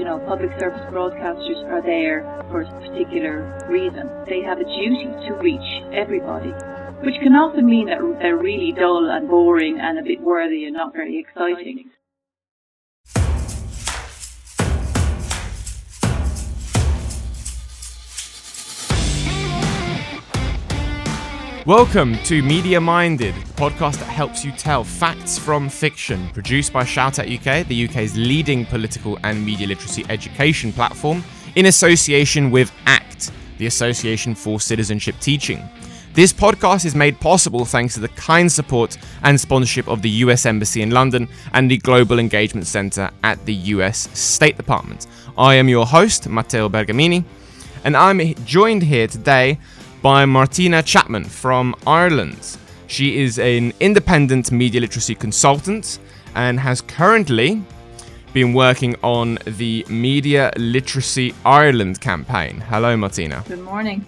you know, public service broadcasters are there for a particular reason. They have a duty to reach everybody, which can often mean that they're really dull and boring and a bit worthy and not very exciting. Welcome to Media Minded, the podcast that helps you tell facts from fiction, produced by Shout Out UK, the UK's leading political and media literacy education platform, in association with ACT, the Association for Citizenship Teaching. This podcast is made possible thanks to the kind support and sponsorship of the US Embassy in London and the Global Engagement Centre at the US State Department. I am your host, Matteo Bergamini, and I'm joined here today by Martina Chapman from Ireland. She is an independent media literacy consultant and has currently been working on the Media Literacy Ireland campaign. Hello, Martina. Good morning.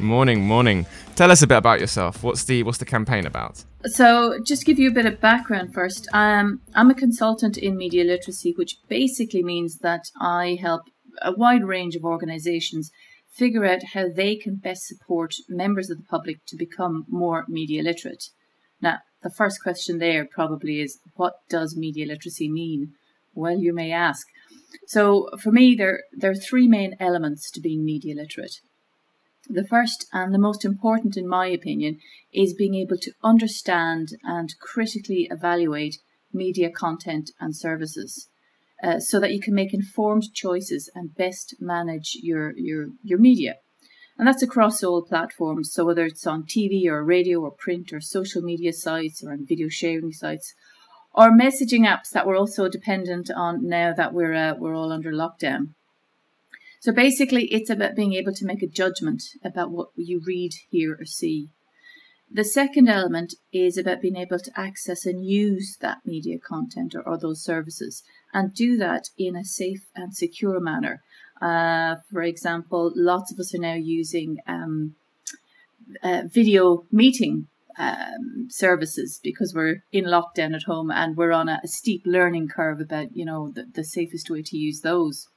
Morning, morning. Tell us a bit about yourself. What's the what's the campaign about? So, just give you a bit of background first, um, I'm a consultant in media literacy, which basically means that I help a wide range of organisations figure out how they can best support members of the public to become more media literate. Now, the first question there probably is what does media literacy mean? Well, you may ask. So, for me, there, there are three main elements to being media literate. The first and the most important, in my opinion, is being able to understand and critically evaluate media content and services. Uh, so that you can make informed choices and best manage your, your, your media. And that's across all platforms. So whether it's on TV or radio or print or social media sites or on video sharing sites or messaging apps that we're also dependent on now that we're, uh, we're all under lockdown. So basically, it's about being able to make a judgment about what you read, hear, or see. The second element is about being able to access and use that media content or, or those services and do that in a safe and secure manner. Uh, for example, lots of us are now using um, uh, video meeting um, services because we're in lockdown at home and we're on a, a steep learning curve about you know the, the safest way to use those.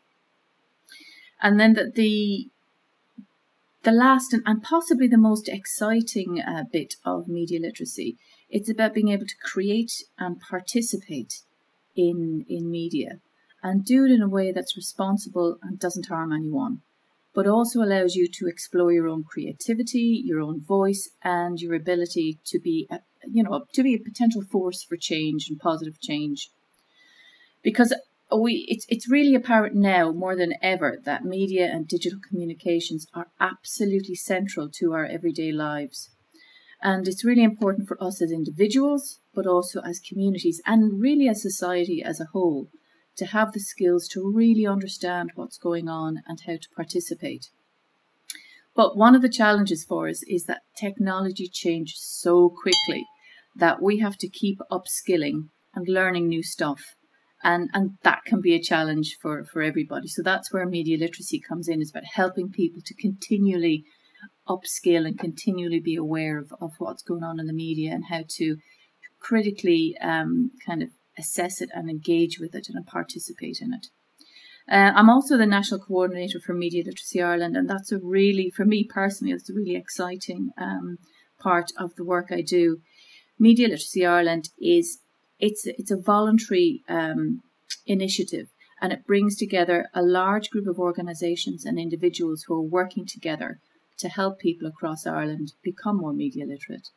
And then the, the last and, and possibly the most exciting uh, bit of media literacy it's about being able to create and participate in in media and do it in a way that's responsible and doesn't harm anyone but also allows you to explore your own creativity your own voice and your ability to be a, you know to be a potential force for change and positive change because we it's it's really apparent now more than ever that media and digital communications are absolutely central to our everyday lives. And it's really important for us as individuals, but also as communities and really as society as a whole to have the skills to really understand what's going on and how to participate. But one of the challenges for us is that technology changes so quickly that we have to keep upskilling and learning new stuff and and that can be a challenge for for everybody so that's where media literacy comes in is about helping people to continually upskill and continually be aware of, of what's going on in the media and how to critically um, kind of assess it and engage with it and participate in it uh, I'm also the national coordinator for Media Literacy Ireland, and that's a really, for me personally, it's a really exciting um, part of the work I do. Media Literacy Ireland is it's it's a voluntary um, initiative, and it brings together a large group of organisations and individuals who are working together to help people across Ireland become more media literate.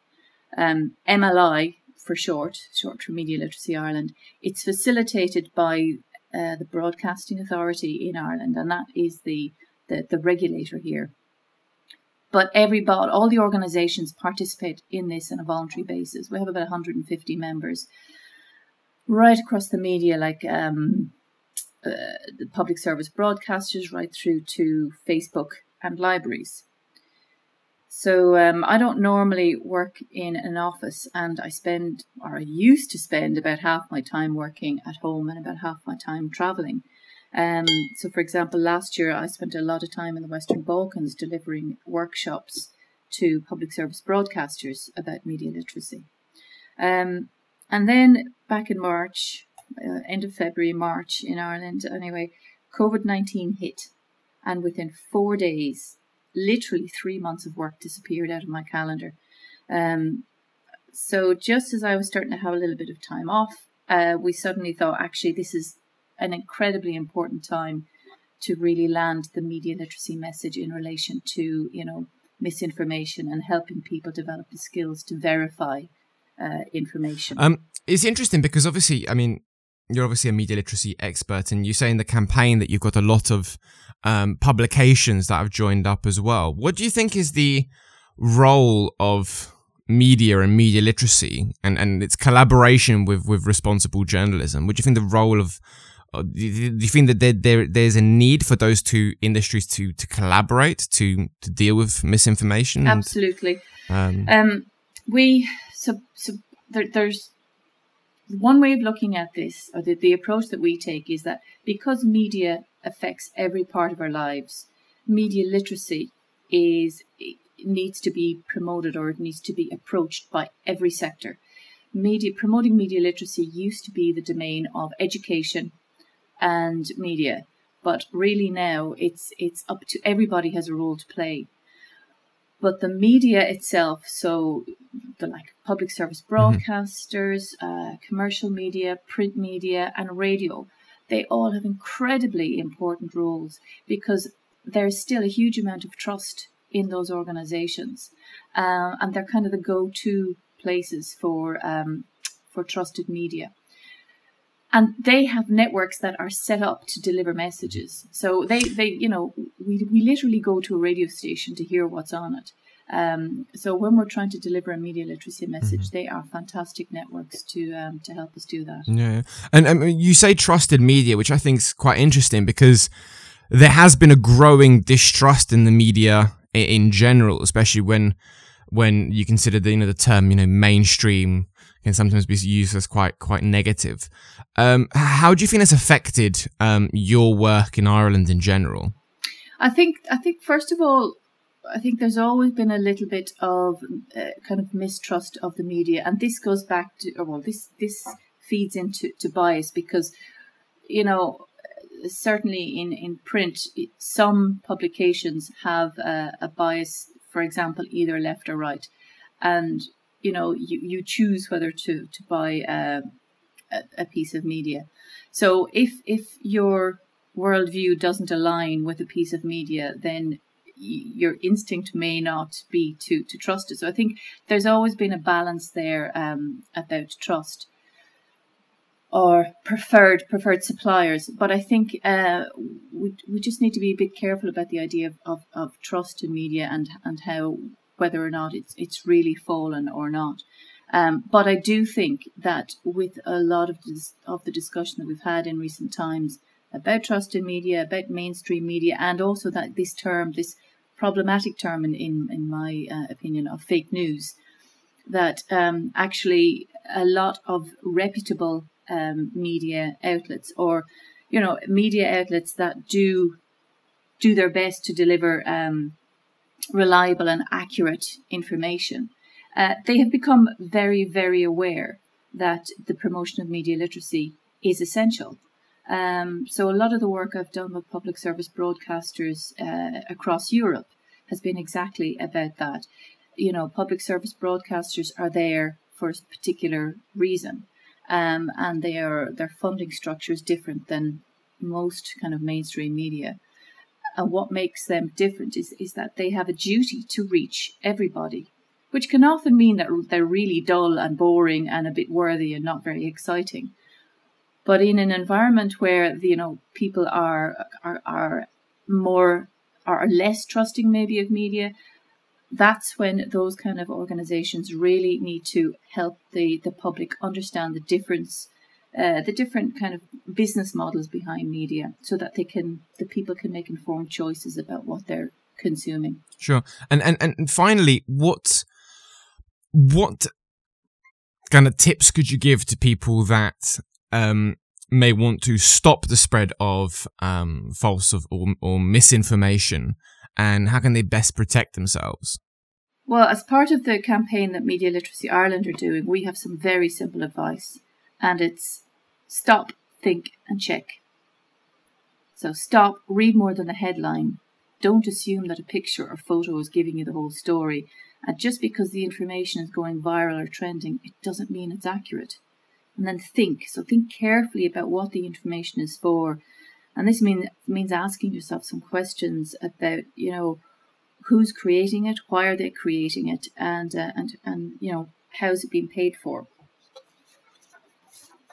Um, MLI for short, short for Media Literacy Ireland. It's facilitated by uh, the Broadcasting Authority in Ireland, and that is the the, the regulator here. But everybody, all the organisations participate in this on a voluntary basis. We have about 150 members, right across the media, like um, uh, the public service broadcasters, right through to Facebook and libraries. So um, I don't normally work in an office, and I spend, or I used to spend, about half my time working at home and about half my time traveling. Um, so, for example, last year I spent a lot of time in the Western Balkans delivering workshops to public service broadcasters about media literacy. Um, and then back in March, uh, end of February, March in Ireland, anyway, COVID 19 hit. And within four days, literally three months of work disappeared out of my calendar. Um, so just as I was starting to have a little bit of time off, uh, we suddenly thought, actually, this is an incredibly important time to really land the media literacy message in relation to, you know, misinformation and helping people develop the skills to verify uh, information. Um, it's interesting because obviously, I mean, you're obviously a media literacy expert, and you say in the campaign that you've got a lot of um, publications that have joined up as well. What do you think is the role of media and media literacy and, and its collaboration with, with responsible journalism? What do you think the role of uh, do you think that there, there there's a need for those two industries to to collaborate to to deal with misinformation? Absolutely. And, um, um, we so so there, there's one way of looking at this, or the, the approach that we take, is that because media affects every part of our lives, media literacy is needs to be promoted or it needs to be approached by every sector. Media promoting media literacy used to be the domain of education and media, but really now it's it's up to everybody has a role to play. But the media itself, so the like public service mm-hmm. broadcasters, mm-hmm. uh, commercial media, print media, and radio, they all have incredibly important roles because there's still a huge amount of trust in those organizations, uh, and they're kind of the go-to places for um, for trusted media. And they have networks that are set up to deliver messages. So they, they, you know, we, we literally go to a radio station to hear what's on it. Um, so when we're trying to deliver a media literacy message, mm-hmm. they are fantastic networks to um, to help us do that. Yeah, and um, you say trusted media, which I think is quite interesting because there has been a growing distrust in the media in general, especially when when you consider the you know the term you know mainstream can sometimes be used as quite quite negative. Um, how do you think that's affected um, your work in Ireland in general? I think I think first of all, I think there's always been a little bit of uh, kind of mistrust of the media, and this goes back to well, this this feeds into to bias because you know certainly in, in print, some publications have a, a, bias, for example, either left or right. And, you know, you, you choose whether to, to buy a, a, a piece of media. So if, if your worldview doesn't align with a piece of media, then your instinct may not be to, to trust it. So I think there's always been a balance there um, about trust or preferred preferred suppliers. But I think uh, we we just need to be a bit careful about the idea of, of, of trust in media and and how whether or not it's it's really fallen or not. Um, but I do think that with a lot of this, of the discussion that we've had in recent times about trusted media, about mainstream media, and also that this term, this problematic term, in in, in my uh, opinion, of fake news, that um, actually a lot of reputable um, media outlets or you know media outlets that do do their best to deliver um, reliable and accurate information. Uh, they have become very very aware that the promotion of media literacy is essential. Um, so a lot of the work I've done with public service broadcasters uh, across Europe has been exactly about that. You know, public service broadcasters are there for a particular reason um, and their their funding structure is different than most kind of mainstream media. And what makes them different is is that they have a duty to reach everybody, which can often mean that they're really dull and boring and a bit worthy and not very exciting. But in an environment where you know people are are are more are less trusting maybe of media that's when those kind of organizations really need to help the, the public understand the difference, uh, the different kind of business models behind media so that they can, the people can make informed choices about what they're consuming. Sure. And, and, and finally, what, what kind of tips could you give to people that, um, may want to stop the spread of um, false or, or misinformation and how can they best protect themselves? Well, as part of the campaign that Media Literacy Ireland are doing, we have some very simple advice, and it's stop, think, and check. So stop, read more than the headline. Don't assume that a picture or photo is giving you the whole story. And just because the information is going viral or trending, it doesn't mean it's accurate. And then think. So think carefully about what the information is for. And this mean, means asking yourself some questions about, you know, who's creating it, why are they creating it, and uh, and and you know how is it being paid for.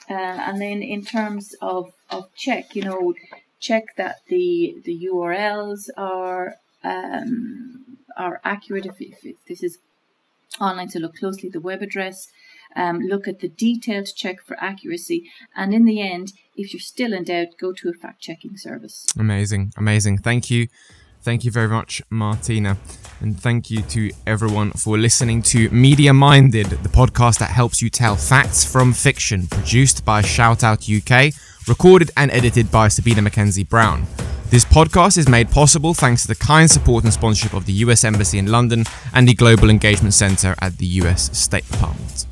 Uh, and then in terms of, of check, you know, check that the the URLs are um, are accurate. If, if, if, this is online, so look closely at the web address. Um, look at the detailed check for accuracy, and in the end, if you're still in doubt, go to a fact checking service. Amazing, amazing. Thank you. Thank you very much, Martina. And thank you to everyone for listening to Media Minded, the podcast that helps you tell facts from fiction, produced by Shoutout UK, recorded and edited by Sabina Mackenzie Brown. This podcast is made possible thanks to the kind support and sponsorship of the US Embassy in London and the Global Engagement Centre at the US State Department.